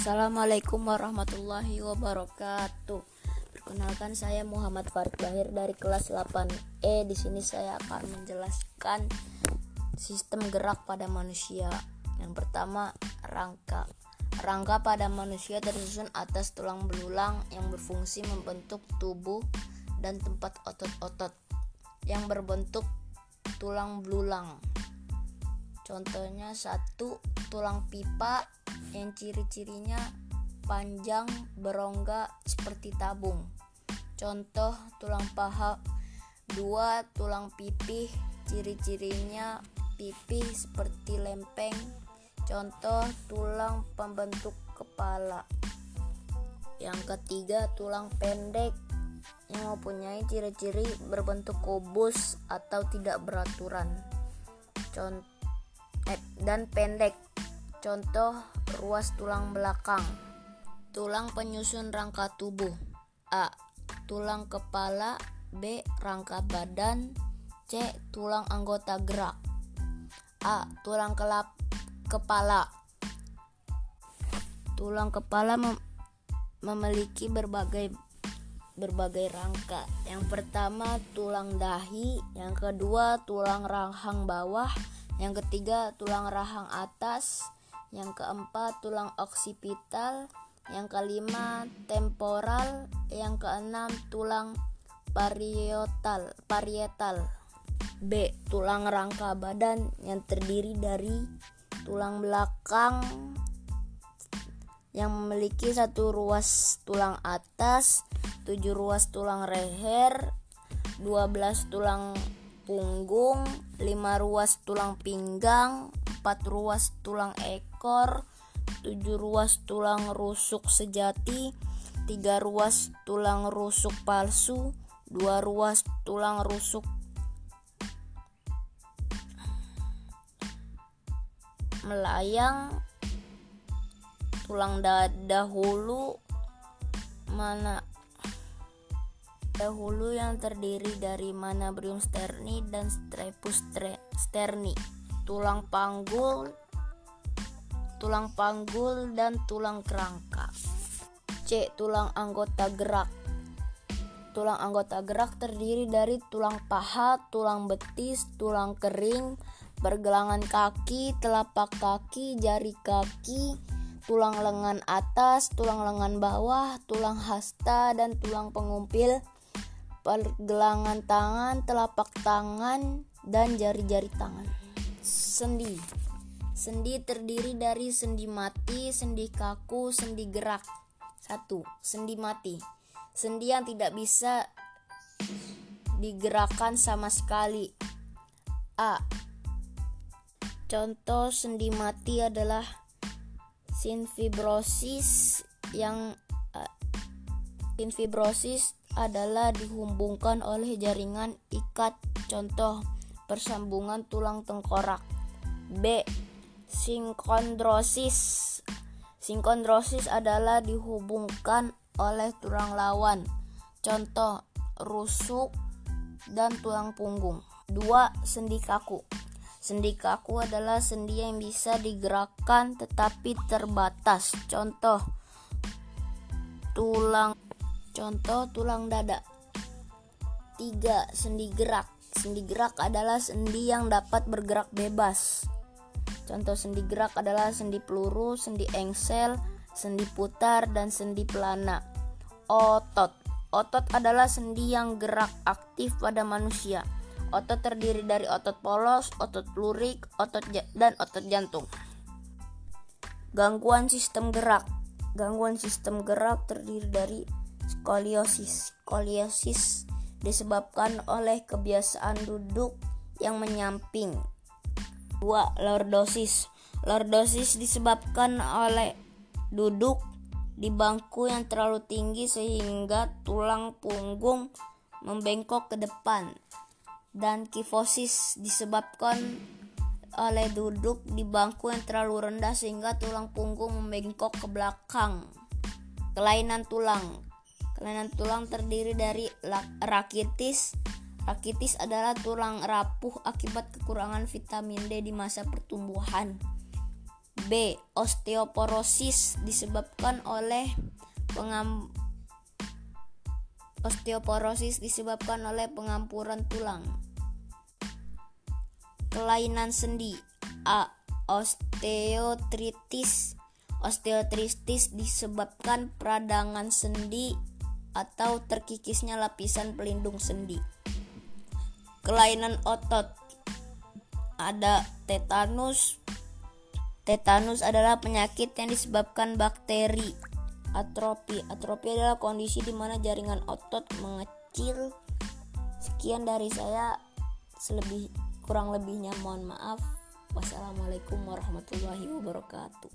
Assalamualaikum warahmatullahi wabarakatuh. Perkenalkan saya Muhammad Farid Bahir dari kelas 8E. Di sini saya akan menjelaskan sistem gerak pada manusia. Yang pertama, rangka. Rangka pada manusia tersusun atas tulang belulang yang berfungsi membentuk tubuh dan tempat otot-otot yang berbentuk tulang belulang. Contohnya satu tulang pipa yang ciri-cirinya panjang berongga seperti tabung. Contoh tulang paha dua tulang pipih ciri-cirinya pipih seperti lempeng. Contoh tulang pembentuk kepala. Yang ketiga tulang pendek yang mempunyai ciri-ciri berbentuk kubus atau tidak beraturan. Contoh eh, dan pendek. Contoh ruas tulang belakang. Tulang penyusun rangka tubuh. A. Tulang kepala, B. Rangka badan, C. Tulang anggota gerak. A. Tulang kelap kepala. Tulang kepala mem memiliki berbagai berbagai rangka. Yang pertama tulang dahi, yang kedua tulang rahang bawah, yang ketiga tulang rahang atas, yang keempat tulang oksipital, yang kelima temporal, yang keenam tulang parietal, parietal. B. Tulang rangka badan yang terdiri dari tulang belakang yang memiliki satu ruas tulang atas, tujuh ruas tulang leher, 12 tulang punggung, 5 ruas tulang pinggang, 4 ruas tulang ekor, 7 ruas tulang rusuk sejati, 3 ruas tulang rusuk palsu, 2 ruas tulang rusuk melayang, tulang dahulu mana dahulu yang terdiri dari manabrium sterni dan strepus sterni tulang panggul, tulang panggul dan tulang kerangka. C. Tulang anggota gerak. Tulang anggota gerak terdiri dari tulang paha, tulang betis, tulang kering, pergelangan kaki, telapak kaki, jari kaki, tulang lengan atas, tulang lengan bawah, tulang hasta dan tulang pengumpil, pergelangan tangan, telapak tangan, dan jari-jari tangan. Sendi Sendi terdiri dari sendi mati, sendi kaku, sendi gerak. 1. Sendi mati. Sendi yang tidak bisa digerakkan sama sekali. A. Contoh sendi mati adalah sinfibrosis yang uh, sinfibrosis adalah dihubungkan oleh jaringan ikat contoh persambungan tulang tengkorak. B. Sinkondrosis Sinkondrosis adalah dihubungkan oleh tulang lawan Contoh rusuk dan tulang punggung 2. Sendi kaku Sendi kaku adalah sendi yang bisa digerakkan tetapi terbatas Contoh tulang Contoh tulang dada 3. Sendi gerak Sendi gerak adalah sendi yang dapat bergerak bebas Contoh sendi gerak adalah sendi peluru, sendi engsel, sendi putar, dan sendi pelana. Otot Otot adalah sendi yang gerak aktif pada manusia. Otot terdiri dari otot polos, otot lurik, otot dan otot jantung. Gangguan sistem gerak. Gangguan sistem gerak terdiri dari skoliosis. Skoliosis disebabkan oleh kebiasaan duduk yang menyamping 2. Lordosis Lordosis disebabkan oleh duduk di bangku yang terlalu tinggi sehingga tulang punggung membengkok ke depan dan kifosis disebabkan oleh duduk di bangku yang terlalu rendah sehingga tulang punggung membengkok ke belakang. Kelainan tulang. Kelainan tulang terdiri dari rakitis, Rakitis adalah tulang rapuh akibat kekurangan vitamin D di masa pertumbuhan. B. Osteoporosis disebabkan oleh pengam Osteoporosis disebabkan oleh pengampuran tulang. Kelainan sendi A. Osteotritis Osteotritis disebabkan peradangan sendi atau terkikisnya lapisan pelindung sendi. Kelainan otot ada tetanus, Tetanus adalah penyakit yang disebabkan bakteri. Atrofi. Atrofi adalah kondisi di mana jaringan otot mengecil. Sekian dari saya. Selebih kurang lebihnya mohon maaf. Wassalamualaikum warahmatullahi wabarakatuh.